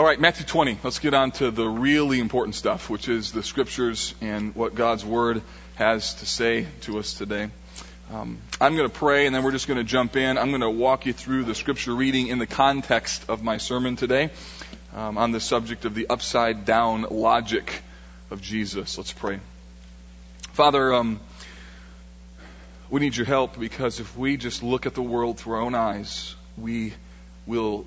All right, Matthew 20. Let's get on to the really important stuff, which is the scriptures and what God's word has to say to us today. Um, I'm going to pray and then we're just going to jump in. I'm going to walk you through the scripture reading in the context of my sermon today um, on the subject of the upside down logic of Jesus. Let's pray. Father, um, we need your help because if we just look at the world through our own eyes, we will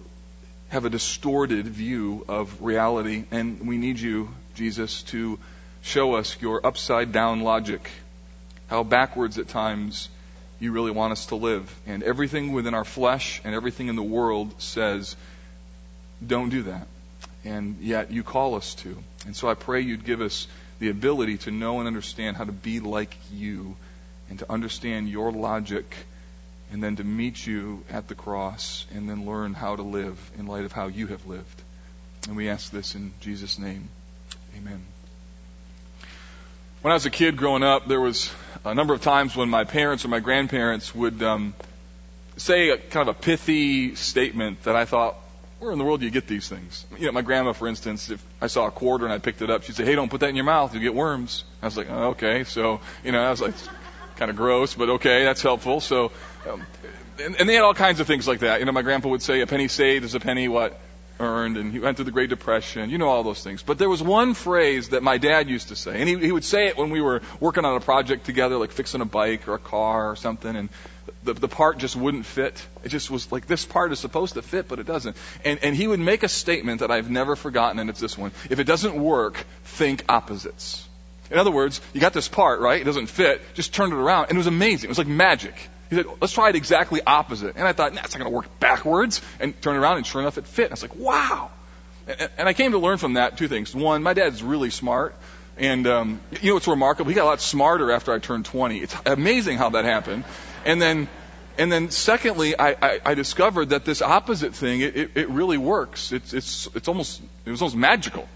have a distorted view of reality. And we need you, Jesus, to show us your upside down logic, how backwards at times you really want us to live. And everything within our flesh and everything in the world says, don't do that. And yet you call us to. And so I pray you'd give us the ability to know and understand how to be like you and to understand your logic and then to meet you at the cross and then learn how to live in light of how you have lived. And we ask this in Jesus' name. Amen. When I was a kid growing up, there was a number of times when my parents or my grandparents would um, say a, kind of a pithy statement that I thought, where in the world do you get these things? You know, my grandma, for instance, if I saw a quarter and I picked it up, she'd say, hey, don't put that in your mouth, you'll get worms. I was like, oh, okay. So, you know, I was like, kind of gross, but okay, that's helpful. So, um, and, and they had all kinds of things like that. You know, my grandpa would say, a penny saved is a penny what? Earned, and he went through the Great Depression. You know all those things. But there was one phrase that my dad used to say, and he, he would say it when we were working on a project together, like fixing a bike or a car or something, and the, the part just wouldn't fit. It just was like this part is supposed to fit, but it doesn't. And, and he would make a statement that I've never forgotten, and it's this one: If it doesn't work, think opposites. In other words, you got this part, right? It doesn't fit. Just turn it around. And it was amazing. It was like magic. He said, let's try it exactly opposite. And I thought, nah, it's not going to work backwards. And turn around, and sure enough, it fit. And I was like, wow. And, and I came to learn from that two things. One, my dad's really smart. And, um, you know, it's remarkable. He got a lot smarter after I turned 20. It's amazing how that happened. And then, and then secondly, I, I, I discovered that this opposite thing, it, it, it really works. It's, it's, it's almost, it was almost magical.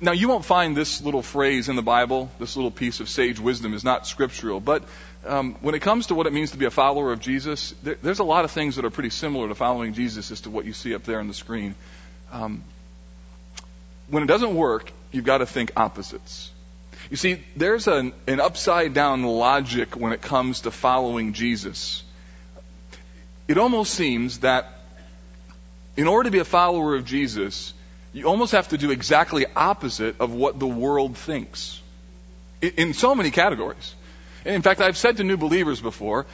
Now, you won't find this little phrase in the Bible, this little piece of sage wisdom is not scriptural, but um, when it comes to what it means to be a follower of Jesus, there, there's a lot of things that are pretty similar to following Jesus as to what you see up there on the screen. Um, when it doesn't work, you've got to think opposites. You see, there's an, an upside down logic when it comes to following Jesus. It almost seems that in order to be a follower of Jesus, you almost have to do exactly opposite of what the world thinks in, in so many categories. In fact, I've said to new believers before,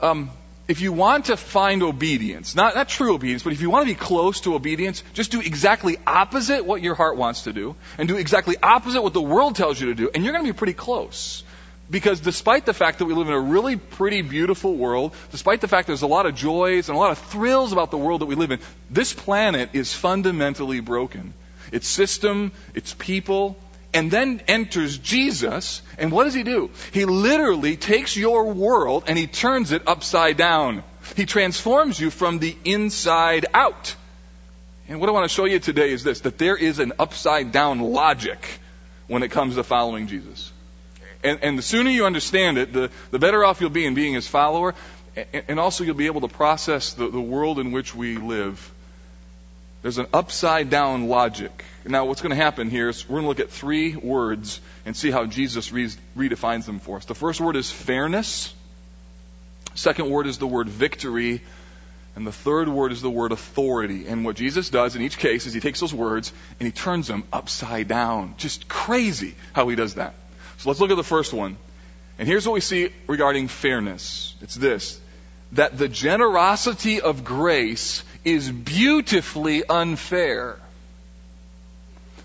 um, if you want to find obedience, not, not true obedience, but if you want to be close to obedience, just do exactly opposite what your heart wants to do, and do exactly opposite what the world tells you to do, and you're going to be pretty close. Because despite the fact that we live in a really pretty beautiful world, despite the fact there's a lot of joys and a lot of thrills about the world that we live in, this planet is fundamentally broken. Its system, its people, and then enters Jesus, and what does he do? He literally takes your world and he turns it upside down. He transforms you from the inside out. And what I want to show you today is this, that there is an upside down logic when it comes to following Jesus. And, and the sooner you understand it, the, the better off you'll be in being his follower. And, and also you'll be able to process the, the world in which we live. There's an upside down logic. Now, what's going to happen here is we're going to look at three words and see how Jesus re- redefines them for us. The first word is fairness. Second word is the word victory. And the third word is the word authority. And what Jesus does in each case is he takes those words and he turns them upside down. Just crazy how he does that. So let's look at the first one. And here's what we see regarding fairness. It's this. That the generosity of grace is beautifully unfair.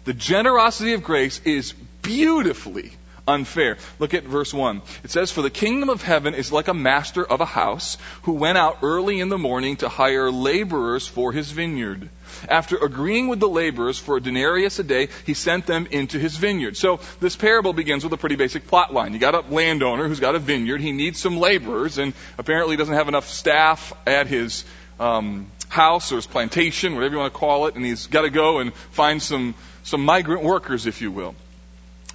The generosity of grace is beautifully unfair. Look at verse 1. It says, For the kingdom of heaven is like a master of a house who went out early in the morning to hire laborers for his vineyard. After agreeing with the laborers for a denarius a day, he sent them into his vineyard. So this parable begins with a pretty basic plot line. You got a landowner who's got a vineyard. He needs some laborers, and apparently doesn't have enough staff at his um, house or his plantation, whatever you want to call it, and he's got to go and find some some migrant workers, if you will.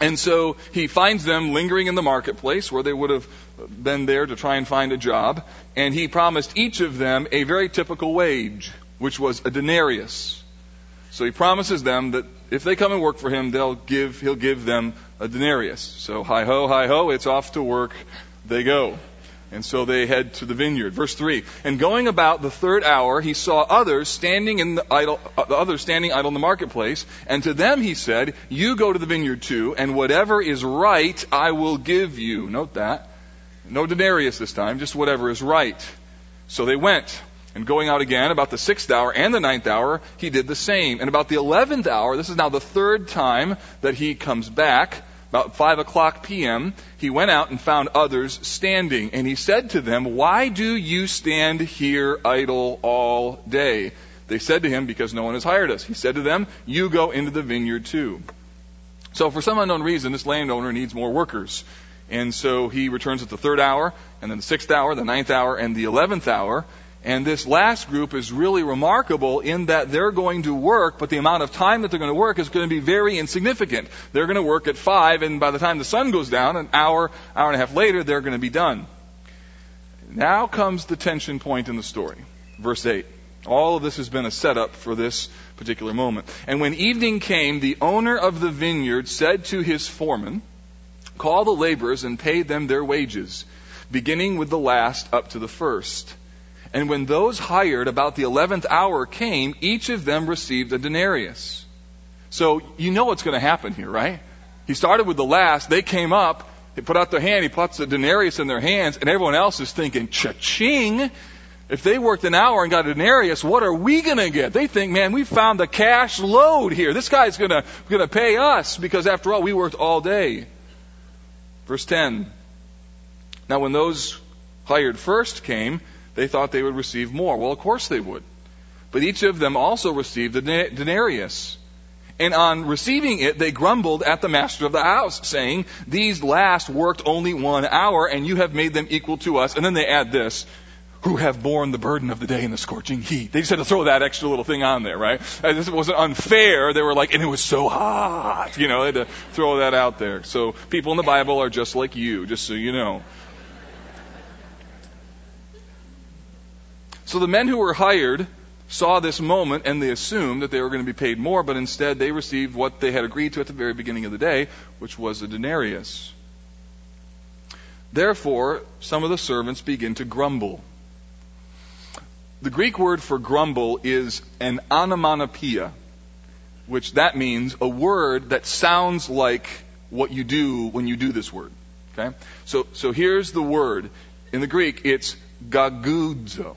And so he finds them lingering in the marketplace where they would have been there to try and find a job. And he promised each of them a very typical wage, which was a denarius. So he promises them that if they come and work for him, they'll give, he'll give them a denarius. So hi ho, hi ho, it's off to work they go. And so they head to the vineyard. Verse 3. And going about the third hour, he saw others standing in the idle, uh, the others standing idle in the marketplace. And to them he said, You go to the vineyard too, and whatever is right I will give you. Note that. No denarius this time, just whatever is right. So they went. And going out again about the sixth hour and the ninth hour, he did the same. And about the eleventh hour, this is now the third time that he comes back, about 5 o'clock p.m., he went out and found others standing. And he said to them, Why do you stand here idle all day? They said to him, Because no one has hired us. He said to them, You go into the vineyard too. So for some unknown reason, this landowner needs more workers. And so he returns at the third hour, and then the sixth hour, the ninth hour, and the eleventh hour. And this last group is really remarkable in that they're going to work, but the amount of time that they're going to work is going to be very insignificant. They're going to work at five, and by the time the sun goes down, an hour, hour and a half later, they're going to be done. Now comes the tension point in the story. Verse 8. All of this has been a setup for this particular moment. And when evening came, the owner of the vineyard said to his foreman, Call the laborers and pay them their wages, beginning with the last up to the first. And when those hired about the eleventh hour came, each of them received a denarius. So you know what's going to happen here, right? He started with the last. They came up. He put out their hand. He puts the denarius in their hands, and everyone else is thinking, "Cha-ching!" If they worked an hour and got a denarius, what are we going to get? They think, man, we found the cash load here. This guy's going to going to pay us because after all, we worked all day. Verse 10. Now, when those hired first came, they thought they would receive more. Well, of course they would. But each of them also received a denarius. And on receiving it, they grumbled at the master of the house, saying, These last worked only one hour, and you have made them equal to us. And then they add this, who have borne the burden of the day in the scorching heat. They just had to throw that extra little thing on there, right? This wasn't unfair. They were like, and it was so hot. You know, they had to throw that out there. So people in the Bible are just like you, just so you know. So the men who were hired saw this moment and they assumed that they were going to be paid more, but instead they received what they had agreed to at the very beginning of the day, which was a denarius. Therefore, some of the servants begin to grumble. The Greek word for grumble is an onomatopoeia, which that means a word that sounds like what you do when you do this word. Okay? So, so here's the word. In the Greek, it's gagudzo.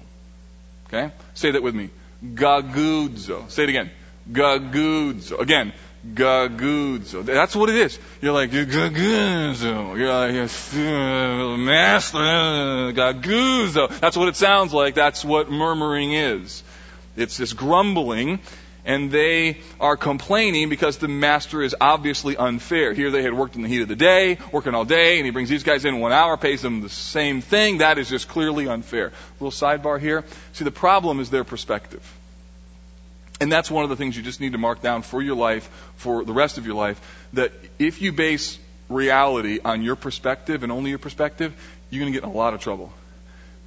Okay? Say that with me. Gagudzo. Say it again. Gagudzo. Again. Gagudzo. That's what it is. You're like, Gagudzo. You're like, uh, Master, Gagudzo. That's what it sounds like. That's what murmuring is. It's this grumbling and they are complaining because the master is obviously unfair. Here they had worked in the heat of the day, working all day, and he brings these guys in one hour, pays them the same thing. That is just clearly unfair. A little sidebar here. See, the problem is their perspective. And that's one of the things you just need to mark down for your life, for the rest of your life, that if you base reality on your perspective and only your perspective, you're going to get in a lot of trouble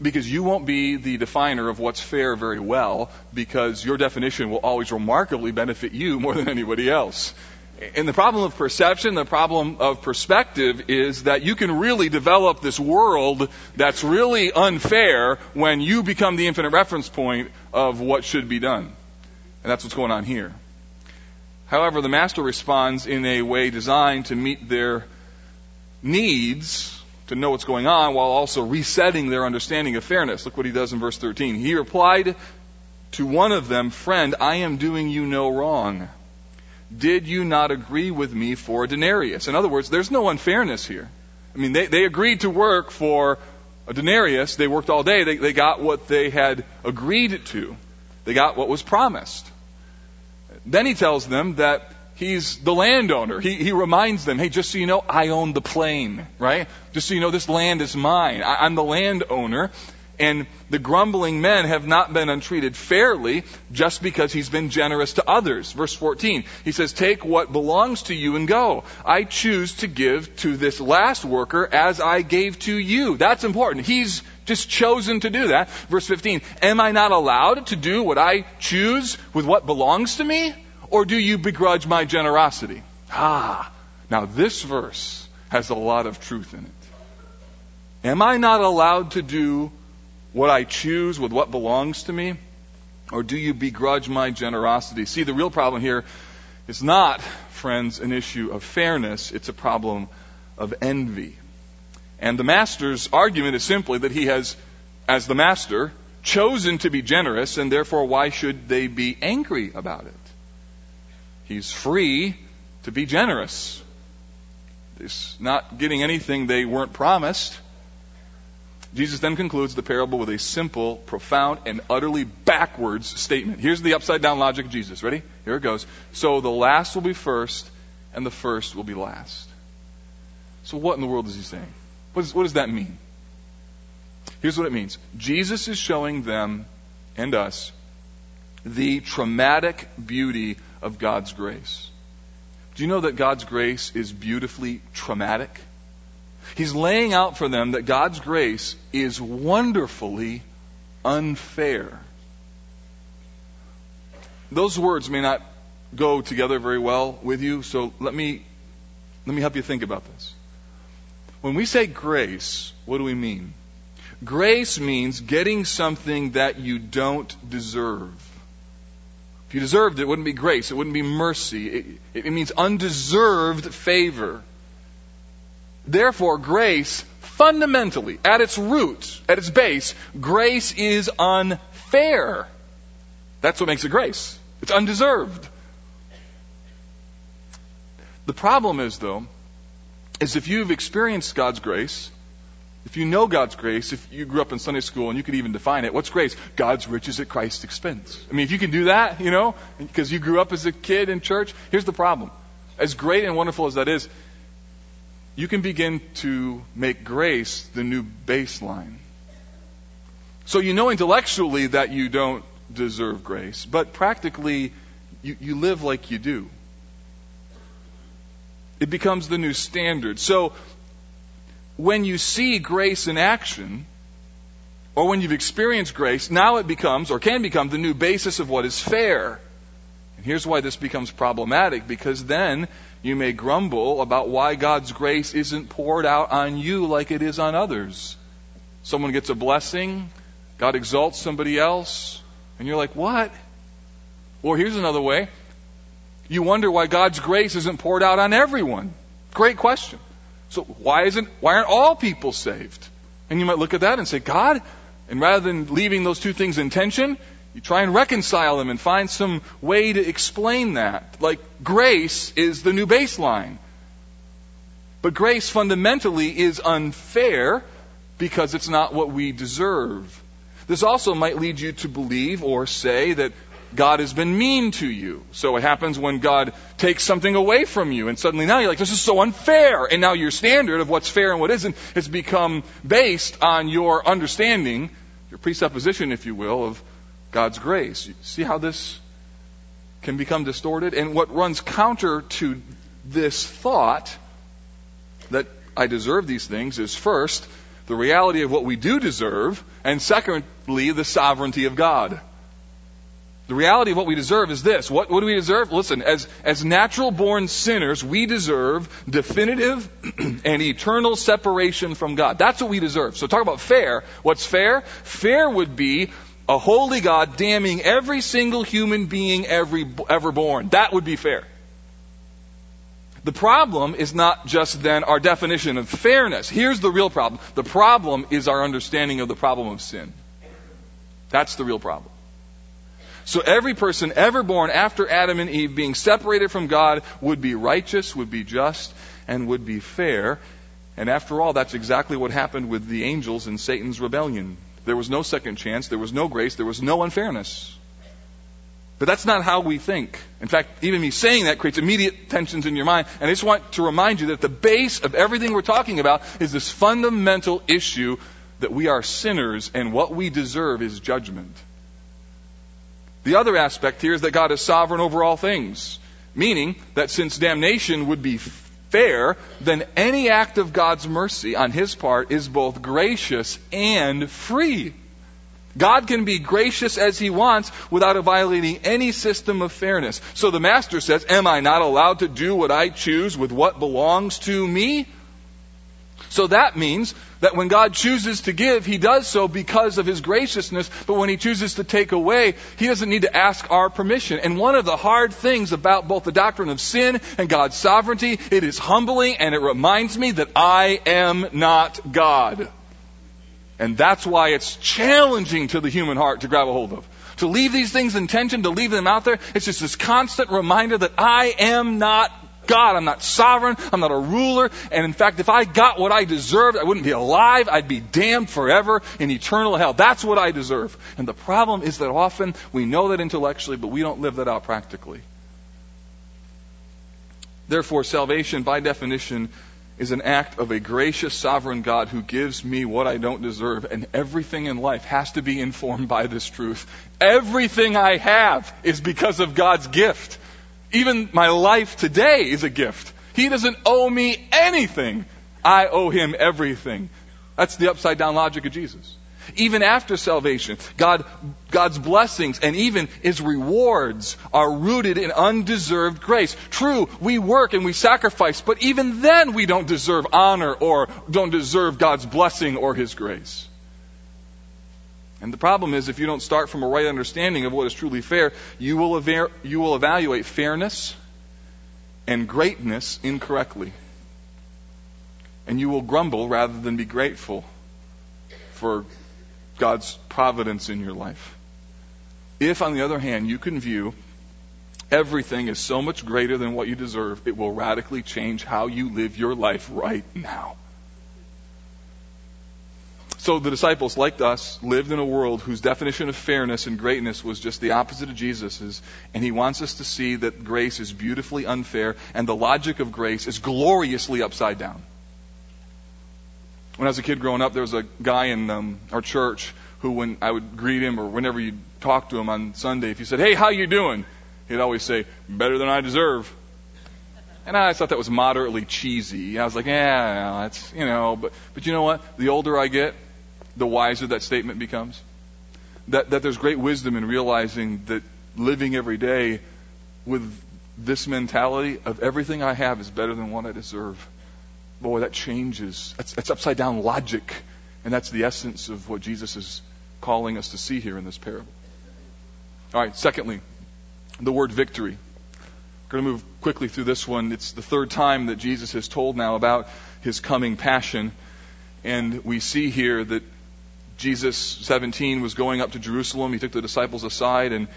because you won't be the definer of what's fair very well because your definition will always remarkably benefit you more than anybody else. And the problem of perception, the problem of perspective is that you can really develop this world that's really unfair when you become the infinite reference point of what should be done. And that's what's going on here. However, the master responds in a way designed to meet their needs to know what's going on while also resetting their understanding of fairness. Look what he does in verse 13. He replied to one of them, Friend, I am doing you no wrong. Did you not agree with me for a denarius? In other words, there's no unfairness here. I mean, they, they agreed to work for a denarius. They worked all day. They, they got what they had agreed to. They got what was promised. Then he tells them that He's the landowner. He, he reminds them, hey, just so you know, I own the plain, right? Just so you know, this land is mine. I, I'm the landowner. And the grumbling men have not been untreated fairly just because he's been generous to others. Verse 14, he says, Take what belongs to you and go. I choose to give to this last worker as I gave to you. That's important. He's just chosen to do that. Verse 15, Am I not allowed to do what I choose with what belongs to me? Or do you begrudge my generosity? Ah, now this verse has a lot of truth in it. Am I not allowed to do what I choose with what belongs to me? Or do you begrudge my generosity? See, the real problem here is not, friends, an issue of fairness, it's a problem of envy. And the master's argument is simply that he has, as the master, chosen to be generous, and therefore why should they be angry about it? He's free to be generous. He's not getting anything they weren't promised. Jesus then concludes the parable with a simple, profound, and utterly backwards statement. Here's the upside down logic of Jesus. Ready? Here it goes. So the last will be first, and the first will be last. So what in the world is he saying? What, is, what does that mean? Here's what it means Jesus is showing them and us the traumatic beauty of God's grace. Do you know that God's grace is beautifully traumatic? He's laying out for them that God's grace is wonderfully unfair. Those words may not go together very well with you, so let me, let me help you think about this. When we say grace, what do we mean? Grace means getting something that you don't deserve. If you deserved it, it wouldn't be grace, it wouldn't be mercy. It, it means undeserved favor. Therefore, grace, fundamentally, at its root, at its base, grace is unfair. That's what makes it grace. It's undeserved. The problem is, though, is if you've experienced God's grace, if you know God's grace, if you grew up in Sunday school and you could even define it, what's grace? God's riches at Christ's expense. I mean, if you can do that, you know, because you grew up as a kid in church, here's the problem. As great and wonderful as that is, you can begin to make grace the new baseline. So you know intellectually that you don't deserve grace, but practically you, you live like you do. It becomes the new standard. So when you see grace in action, or when you've experienced grace, now it becomes, or can become, the new basis of what is fair. And here's why this becomes problematic, because then you may grumble about why God's grace isn't poured out on you like it is on others. Someone gets a blessing, God exalts somebody else, and you're like, what? Or here's another way. You wonder why God's grace isn't poured out on everyone. Great question. So why isn't why aren't all people saved? And you might look at that and say, God, and rather than leaving those two things in tension, you try and reconcile them and find some way to explain that. Like grace is the new baseline. But grace fundamentally is unfair because it's not what we deserve. This also might lead you to believe or say that God has been mean to you. So it happens when God takes something away from you, and suddenly now you're like, this is so unfair. And now your standard of what's fair and what isn't has become based on your understanding, your presupposition, if you will, of God's grace. You see how this can become distorted? And what runs counter to this thought that I deserve these things is first, the reality of what we do deserve, and secondly, the sovereignty of God. The reality of what we deserve is this. What, what do we deserve? Listen, as, as natural born sinners, we deserve definitive and eternal separation from God. That's what we deserve. So talk about fair. What's fair? Fair would be a holy God damning every single human being every, ever born. That would be fair. The problem is not just then our definition of fairness. Here's the real problem. The problem is our understanding of the problem of sin. That's the real problem. So every person ever born after Adam and Eve being separated from God would be righteous, would be just, and would be fair. And after all, that's exactly what happened with the angels in Satan's rebellion. There was no second chance. There was no grace. There was no unfairness. But that's not how we think. In fact, even me saying that creates immediate tensions in your mind. And I just want to remind you that the base of everything we're talking about is this fundamental issue that we are sinners and what we deserve is judgment. The other aspect here is that God is sovereign over all things, meaning that since damnation would be fair, then any act of God's mercy on his part is both gracious and free. God can be gracious as he wants without violating any system of fairness. So the master says, am I not allowed to do what I choose with what belongs to me? So that means that when God chooses to give, He does so because of His graciousness, but when He chooses to take away, He doesn't need to ask our permission. And one of the hard things about both the doctrine of sin and God's sovereignty, it is humbling and it reminds me that I am not God. And that's why it's challenging to the human heart to grab a hold of. To leave these things in tension, to leave them out there, it's just this constant reminder that I am not God. I'm not sovereign. I'm not a ruler. And in fact, if I got what I deserved, I wouldn't be alive. I'd be damned forever in eternal hell. That's what I deserve. And the problem is that often we know that intellectually, but we don't live that out practically. Therefore, salvation, by definition, is an act of a gracious sovereign God who gives me what I don't deserve. And everything in life has to be informed by this truth. Everything I have is because of God's gift. Even my life today is a gift. He doesn't owe me anything. I owe him everything. That's the upside down logic of Jesus. Even after salvation, God, God's blessings and even His rewards are rooted in undeserved grace. True, we work and we sacrifice, but even then we don't deserve honor or don't deserve God's blessing or His grace. And the problem is, if you don't start from a right understanding of what is truly fair, you will, you will evaluate fairness and greatness incorrectly. And you will grumble rather than be grateful for God's providence in your life. If, on the other hand, you can view everything as so much greater than what you deserve, it will radically change how you live your life right now. So the disciples, like us, lived in a world whose definition of fairness and greatness was just the opposite of Jesus's. And he wants us to see that grace is beautifully unfair and the logic of grace is gloriously upside down. When I was a kid growing up, there was a guy in um, our church who, when I would greet him or whenever you'd talk to him on Sunday, if you said, "Hey, how you doing?" he'd always say, "Better than I deserve." And I thought that was moderately cheesy. I was like, "Yeah, that's you know," but but you know what? The older I get, the wiser that statement becomes. That, that there's great wisdom in realizing that living every day with this mentality of everything I have is better than what I deserve. Boy, that changes. That's, that's upside down logic. And that's the essence of what Jesus is calling us to see here in this parable. All right, secondly, the word victory. We're going to move quickly through this one. It's the third time that Jesus has told now about his coming passion. And we see here that Jesus 17 was going up to Jerusalem. He took the disciples aside and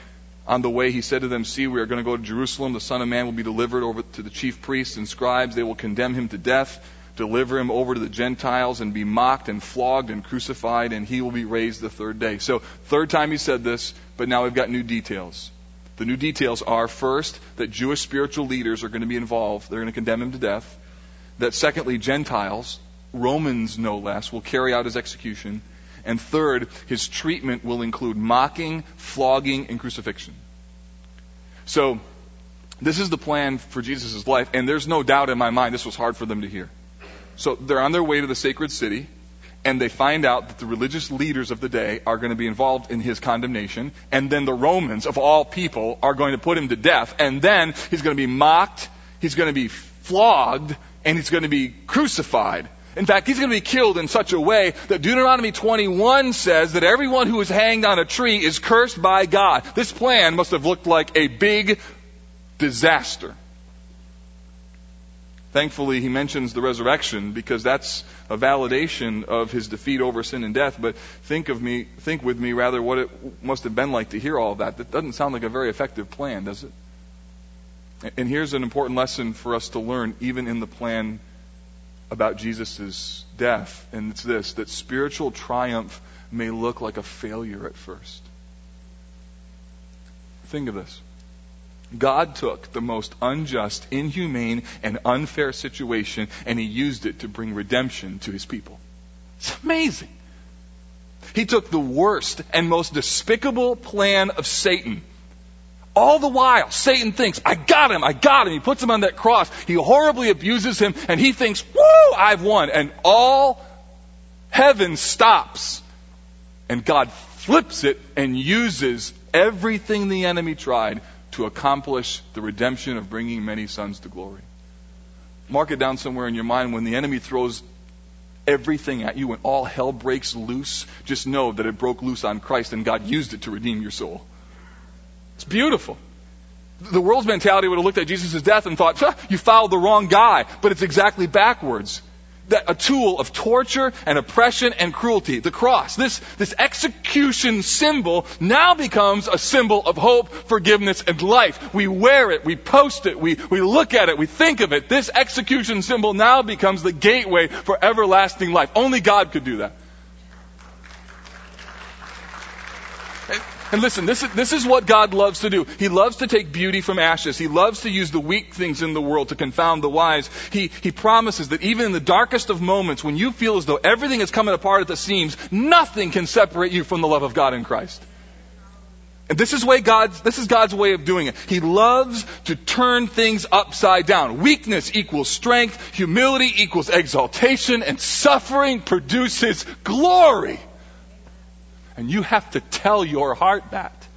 on the way he said to them, See, we are going to go to Jerusalem. The Son of Man will be delivered over to the chief priests and scribes. They will condemn him to death, deliver him over to the Gentiles, and be mocked and flogged and crucified, and he will be raised the third day. So, third time he said this, but now we've got new details. The new details are first, that Jewish spiritual leaders are going to be involved. They're going to condemn him to death. That secondly, Gentiles, Romans no less, will carry out his execution. And third, his treatment will include mocking, flogging, and crucifixion. So, this is the plan for Jesus' life, and there's no doubt in my mind this was hard for them to hear. So, they're on their way to the sacred city, and they find out that the religious leaders of the day are going to be involved in his condemnation, and then the Romans, of all people, are going to put him to death, and then he's going to be mocked, he's going to be flogged, and he's going to be crucified. In fact, he's going to be killed in such a way that Deuteronomy 21 says that everyone who is hanged on a tree is cursed by God. This plan must have looked like a big disaster. Thankfully, he mentions the resurrection because that's a validation of his defeat over sin and death. But think of me, think with me rather what it must have been like to hear all of that. That doesn't sound like a very effective plan, does it? And here's an important lesson for us to learn, even in the plan about Jesus' death, and it's this that spiritual triumph may look like a failure at first. Think of this. God took the most unjust, inhumane, and unfair situation and he used it to bring redemption to his people. It's amazing. He took the worst and most despicable plan of Satan all the while, Satan thinks, I got him, I got him. He puts him on that cross. He horribly abuses him, and he thinks, woo, I've won. And all heaven stops. And God flips it and uses everything the enemy tried to accomplish the redemption of bringing many sons to glory. Mark it down somewhere in your mind when the enemy throws everything at you, when all hell breaks loose, just know that it broke loose on Christ and God used it to redeem your soul. It's beautiful. The world's mentality would have looked at Jesus' death and thought, you followed the wrong guy. But it's exactly backwards That a tool of torture and oppression and cruelty. The cross, this, this execution symbol now becomes a symbol of hope, forgiveness, and life. We wear it, we post it, we, we look at it, we think of it. This execution symbol now becomes the gateway for everlasting life. Only God could do that. And listen, this is, this is what God loves to do. He loves to take beauty from ashes. He loves to use the weak things in the world to confound the wise. He, he promises that even in the darkest of moments, when you feel as though everything is coming apart at the seams, nothing can separate you from the love of God in Christ. And this is way God's, this is God's way of doing it. He loves to turn things upside down. Weakness equals strength, humility equals exaltation, and suffering produces glory. And you have to tell your heart that.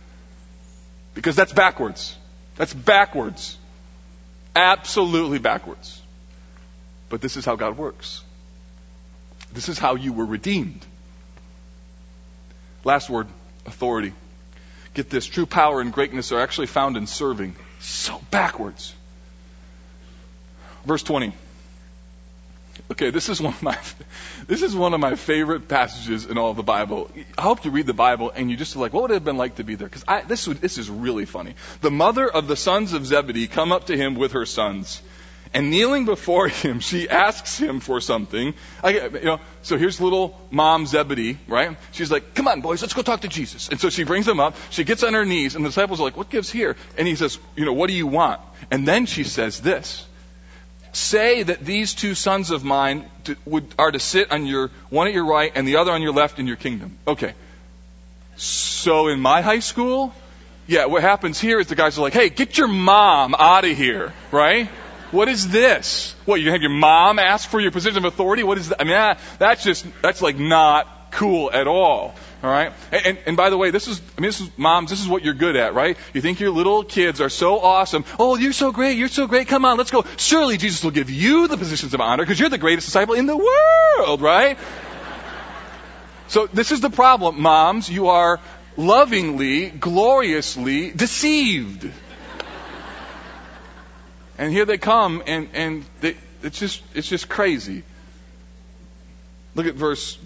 Because that's backwards. That's backwards. Absolutely backwards. But this is how God works. This is how you were redeemed. Last word authority. Get this true power and greatness are actually found in serving. So backwards. Verse 20. Okay, this is one of my this is one of my favorite passages in all of the Bible. I hope you read the Bible and you just like, what would it have been like to be there? Because this would, this is really funny. The mother of the sons of Zebedee come up to him with her sons, and kneeling before him, she asks him for something. I, you know, so here's little mom Zebedee, right? She's like, "Come on, boys, let's go talk to Jesus." And so she brings them up. She gets on her knees, and the disciples are like, "What gives here?" And he says, "You know, what do you want?" And then she says this say that these two sons of mine to, would, are to sit on your one at your right and the other on your left in your kingdom. Okay. So in my high school, yeah, what happens here is the guys are like, "Hey, get your mom out of here," right? What is this? What you have your mom ask for your position of authority? What is that? I mean, that, that's just that's like not cool at all. All right. And, and, and, by the way, this is, I mean, this is, moms, this is what you're good at, right? You think your little kids are so awesome. Oh, you're so great. You're so great. Come on, let's go. Surely Jesus will give you the positions of honor because you're the greatest disciple in the world, right? so this is the problem, moms. You are lovingly, gloriously deceived. and here they come, and, and they, it's just, it's just crazy. Look at verse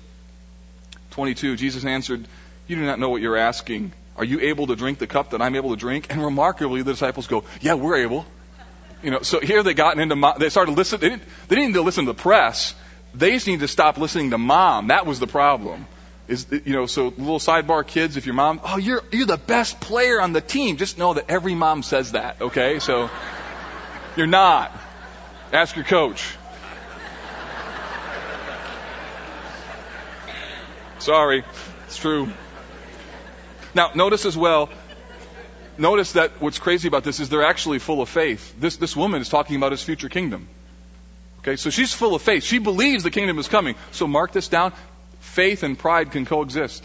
22, Jesus answered, You do not know what you're asking. Are you able to drink the cup that I'm able to drink? And remarkably, the disciples go, Yeah, we're able. You know, so here they gotten into, they started listening, they didn't, they didn't need to listen to the press. They just need to stop listening to mom. That was the problem. Is, you know, so little sidebar kids, if your mom, oh, you're, you're the best player on the team, just know that every mom says that, okay? So, you're not. Ask your coach. Sorry, it's true. Now, notice as well, notice that what's crazy about this is they're actually full of faith. This, this woman is talking about his future kingdom. Okay, so she's full of faith. She believes the kingdom is coming. So mark this down. Faith and pride can coexist.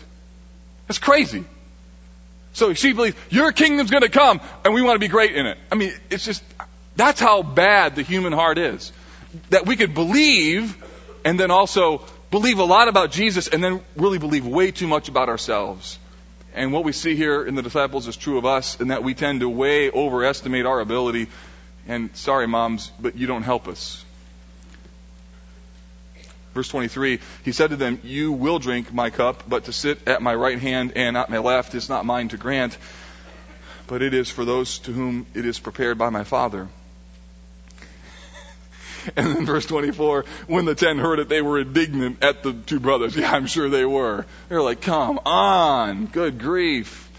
That's crazy. So she believes your kingdom's going to come and we want to be great in it. I mean, it's just, that's how bad the human heart is. That we could believe and then also believe a lot about Jesus and then really believe way too much about ourselves. And what we see here in the disciples is true of us in that we tend to way overestimate our ability. And sorry, moms, but you don't help us. Verse 23, he said to them, You will drink my cup, but to sit at my right hand and at my left is not mine to grant, but it is for those to whom it is prepared by my Father. And then verse 24, when the ten heard it, they were indignant at the two brothers. Yeah, I'm sure they were. They were like, come on, good grief.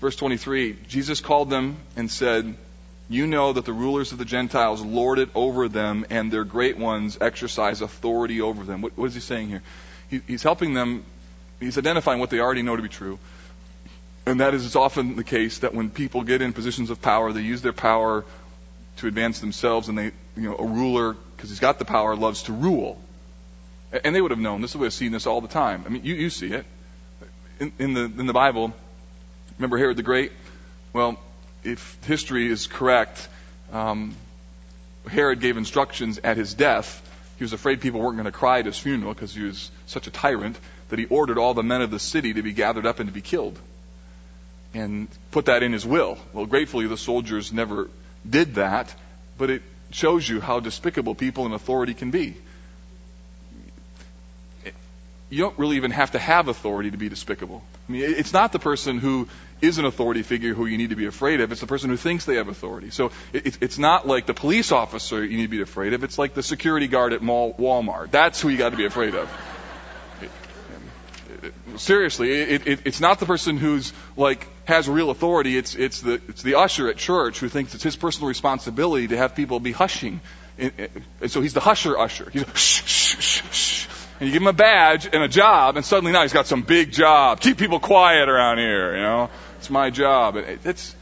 Verse 23, Jesus called them and said, You know that the rulers of the Gentiles lord it over them, and their great ones exercise authority over them. what, what is he saying here? He, he's helping them, he's identifying what they already know to be true. And that is, it's often the case that when people get in positions of power, they use their power to advance themselves, and they, you know, a ruler, because he's got the power, loves to rule. And they would have known this. They would have seen this all the time. I mean, you, you see it. in, in, the, in the Bible, remember Herod the Great? Well, if history is correct, um, Herod gave instructions at his death. He was afraid people weren't going to cry at his funeral because he was such a tyrant that he ordered all the men of the city to be gathered up and to be killed. And put that in his will. Well, gratefully, the soldiers never did that, but it shows you how despicable people in authority can be. You don't really even have to have authority to be despicable. I mean, it's not the person who is an authority figure who you need to be afraid of. It's the person who thinks they have authority. So it's not like the police officer you need to be afraid of. It's like the security guard at mall, Walmart. That's who you got to be afraid of. seriously, it, it, it's not the person who's like has real authority. It's it's the it's the usher at church who thinks it's his personal responsibility to have people be hushing. And so he's the husher usher. He's shh, shh, shh, shh. And you give him a badge and a job, and suddenly now he's got some big job. Keep people quiet around here, you know. It's my job. It's,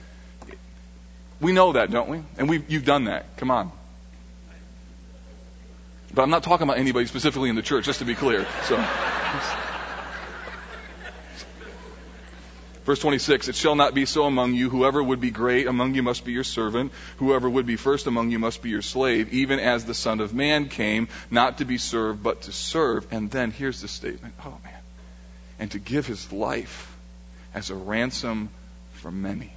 we know that, don't we? And we, you've done that. Come on. But I'm not talking about anybody specifically in the church, just to be clear. So. Verse 26, it shall not be so among you. Whoever would be great among you must be your servant. Whoever would be first among you must be your slave, even as the Son of Man came, not to be served, but to serve. And then here's the statement. Oh man. And to give his life as a ransom for many.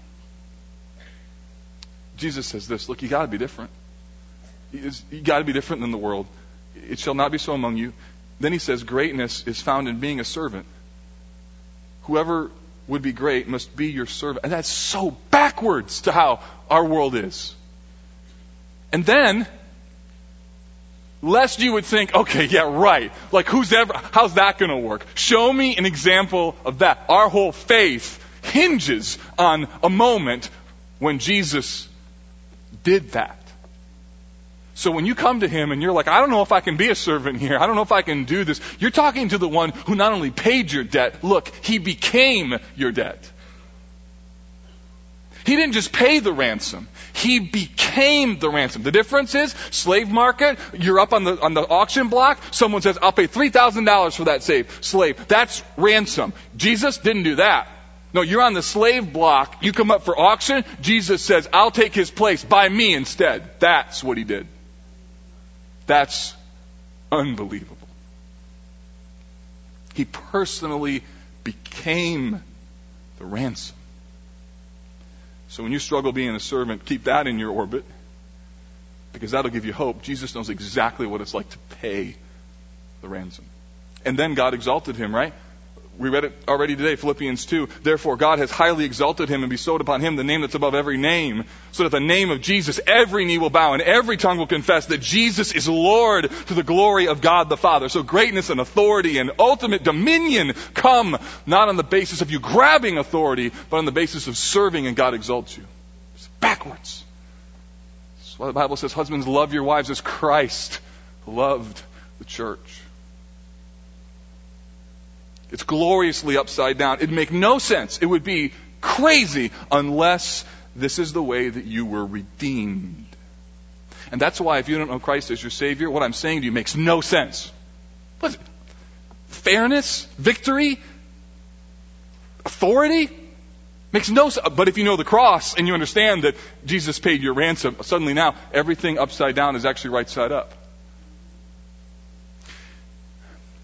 Jesus says this look, you got to be different. You got to be different than the world. It shall not be so among you. Then he says, greatness is found in being a servant. Whoever would be great must be your servant. And that's so backwards to how our world is. And then, lest you would think, okay, yeah, right. Like, who's ever, how's that going to work? Show me an example of that. Our whole faith hinges on a moment when Jesus did that. So when you come to him and you're like, I don't know if I can be a servant here. I don't know if I can do this. You're talking to the one who not only paid your debt, look, he became your debt. He didn't just pay the ransom. He became the ransom. The difference is, slave market, you're up on the, on the auction block, someone says, I'll pay $3,000 for that slave. slave. That's ransom. Jesus didn't do that. No, you're on the slave block. You come up for auction. Jesus says, I'll take his place. Buy me instead. That's what he did. That's unbelievable. He personally became the ransom. So when you struggle being a servant, keep that in your orbit because that'll give you hope. Jesus knows exactly what it's like to pay the ransom. And then God exalted him, right? We read it already today, Philippians 2. Therefore, God has highly exalted him and bestowed upon him the name that's above every name, so that the name of Jesus, every knee will bow and every tongue will confess that Jesus is Lord to the glory of God the Father. So greatness and authority and ultimate dominion come not on the basis of you grabbing authority, but on the basis of serving and God exalts you. It's backwards. That's why the Bible says, husbands, love your wives as Christ loved the church. It's gloriously upside down. It'd make no sense. It would be crazy unless this is the way that you were redeemed. And that's why if you don't know Christ as your Savior, what I'm saying to you makes no sense. What? Fairness? Victory? Authority? Makes no sense. But if you know the cross and you understand that Jesus paid your ransom, suddenly now everything upside down is actually right side up.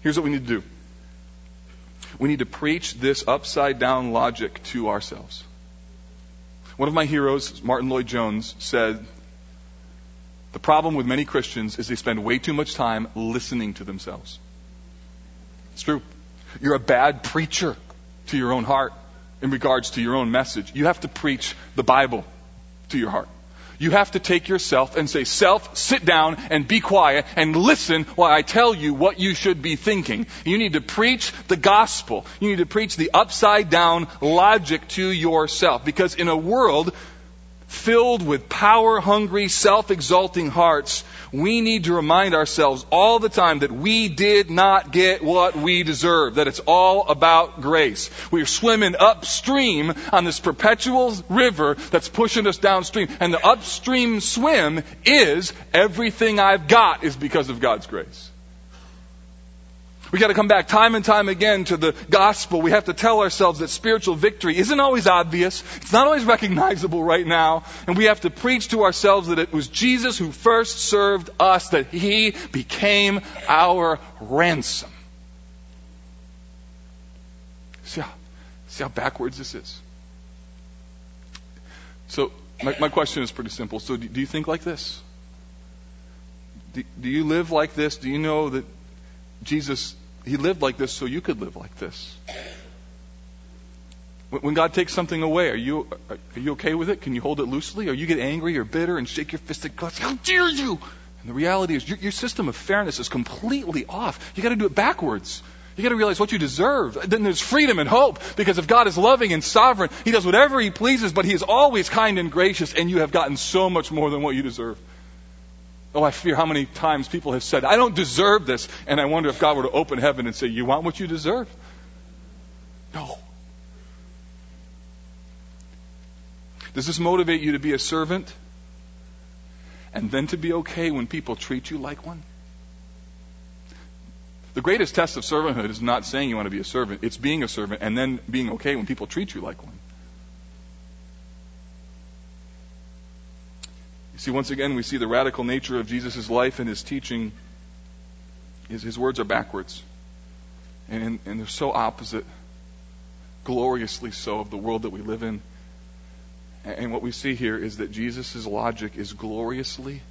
Here's what we need to do. We need to preach this upside down logic to ourselves. One of my heroes, Martyn Lloyd-Jones, said, the problem with many Christians is they spend way too much time listening to themselves. It's true. You're a bad preacher to your own heart in regards to your own message. You have to preach the Bible to your heart. You have to take yourself and say, self, sit down and be quiet and listen while I tell you what you should be thinking. You need to preach the gospel. You need to preach the upside down logic to yourself. Because in a world filled with power hungry, self exalting hearts, we need to remind ourselves all the time that we did not get what we deserve, that it's all about grace. We are swimming upstream on this perpetual river that's pushing us downstream. And the upstream swim is everything I've got is because of God's grace. We got to come back time and time again to the gospel. We have to tell ourselves that spiritual victory isn't always obvious. It's not always recognizable right now. And we have to preach to ourselves that it was Jesus who first served us, that he became our ransom. See how, see how backwards this is? So, my, my question is pretty simple. So, do, do you think like this? Do, do you live like this? Do you know that Jesus, He lived like this so you could live like this? When God takes something away, are you, are you okay with it? Can you hold it loosely? Or you get angry or bitter and shake your fist at God? How dare you? And the reality is your, your system of fairness is completely off. You got to do it backwards. You got to realize what you deserve. Then there's freedom and hope because if God is loving and sovereign, He does whatever He pleases, but He is always kind and gracious, and you have gotten so much more than what you deserve. Oh, I fear how many times people have said, I don't deserve this. And I wonder if God were to open heaven and say, You want what you deserve? No. Does this motivate you to be a servant? And then to be okay when people treat you like one? The greatest test of servanthood is not saying you want to be a servant, it's being a servant and then being okay when people treat you like one. See, once again, we see the radical nature of Jesus' life and his teaching. His, his words are backwards. And, and they're so opposite, gloriously so, of the world that we live in. And what we see here is that Jesus' logic is gloriously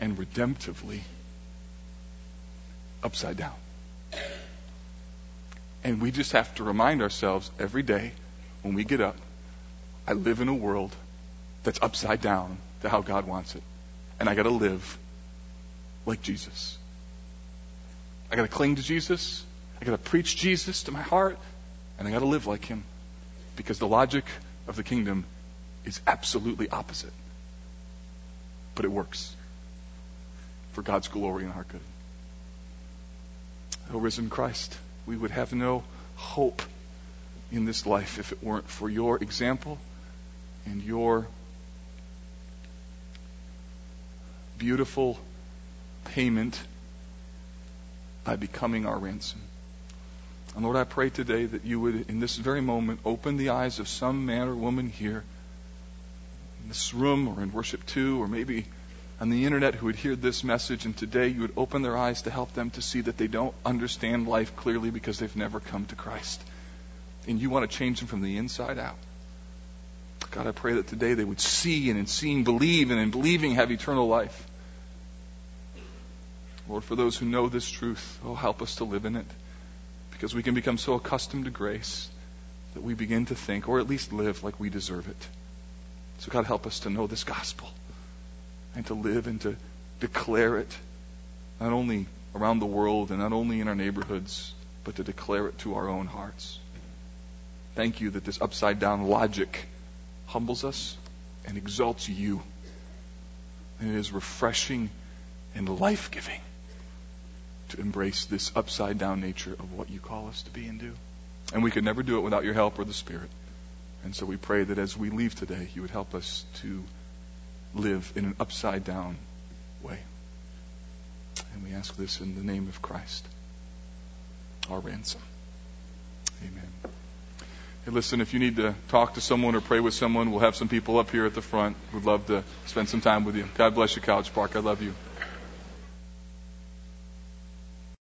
and redemptively upside down. And we just have to remind ourselves every day when we get up, I live in a world that's upside down to how God wants it. And I got to live like Jesus. I got to cling to Jesus. I got to preach Jesus to my heart. And I got to live like him. Because the logic of the kingdom is absolutely opposite. But it works for God's glory and our good. O risen Christ, we would have no hope in this life if it weren't for your example and your beautiful payment by becoming our ransom. And Lord, I pray today that you would, in this very moment, open the eyes of some man or woman here in this room or in worship too, or maybe on the internet who would hear this message, and today you would open their eyes to help them to see that they don't understand life clearly because they've never come to Christ. And you want to change them from the inside out. God, I pray that today they would see and in seeing believe and in believing have eternal life. Lord, for those who know this truth, oh, help us to live in it. Because we can become so accustomed to grace that we begin to think, or at least live, like we deserve it. So, God, help us to know this gospel and to live and to declare it, not only around the world and not only in our neighborhoods, but to declare it to our own hearts. Thank you that this upside down logic humbles us and exalts you. And it is refreshing and life giving to embrace this upside down nature of what you call us to be and do. And we could never do it without your help or the Spirit. And so we pray that as we leave today, you would help us to live in an upside down way. And we ask this in the name of Christ, our ransom. Amen. Hey, listen, if you need to talk to someone or pray with someone, we'll have some people up here at the front who'd love to spend some time with you. God bless you, College Park. I love you.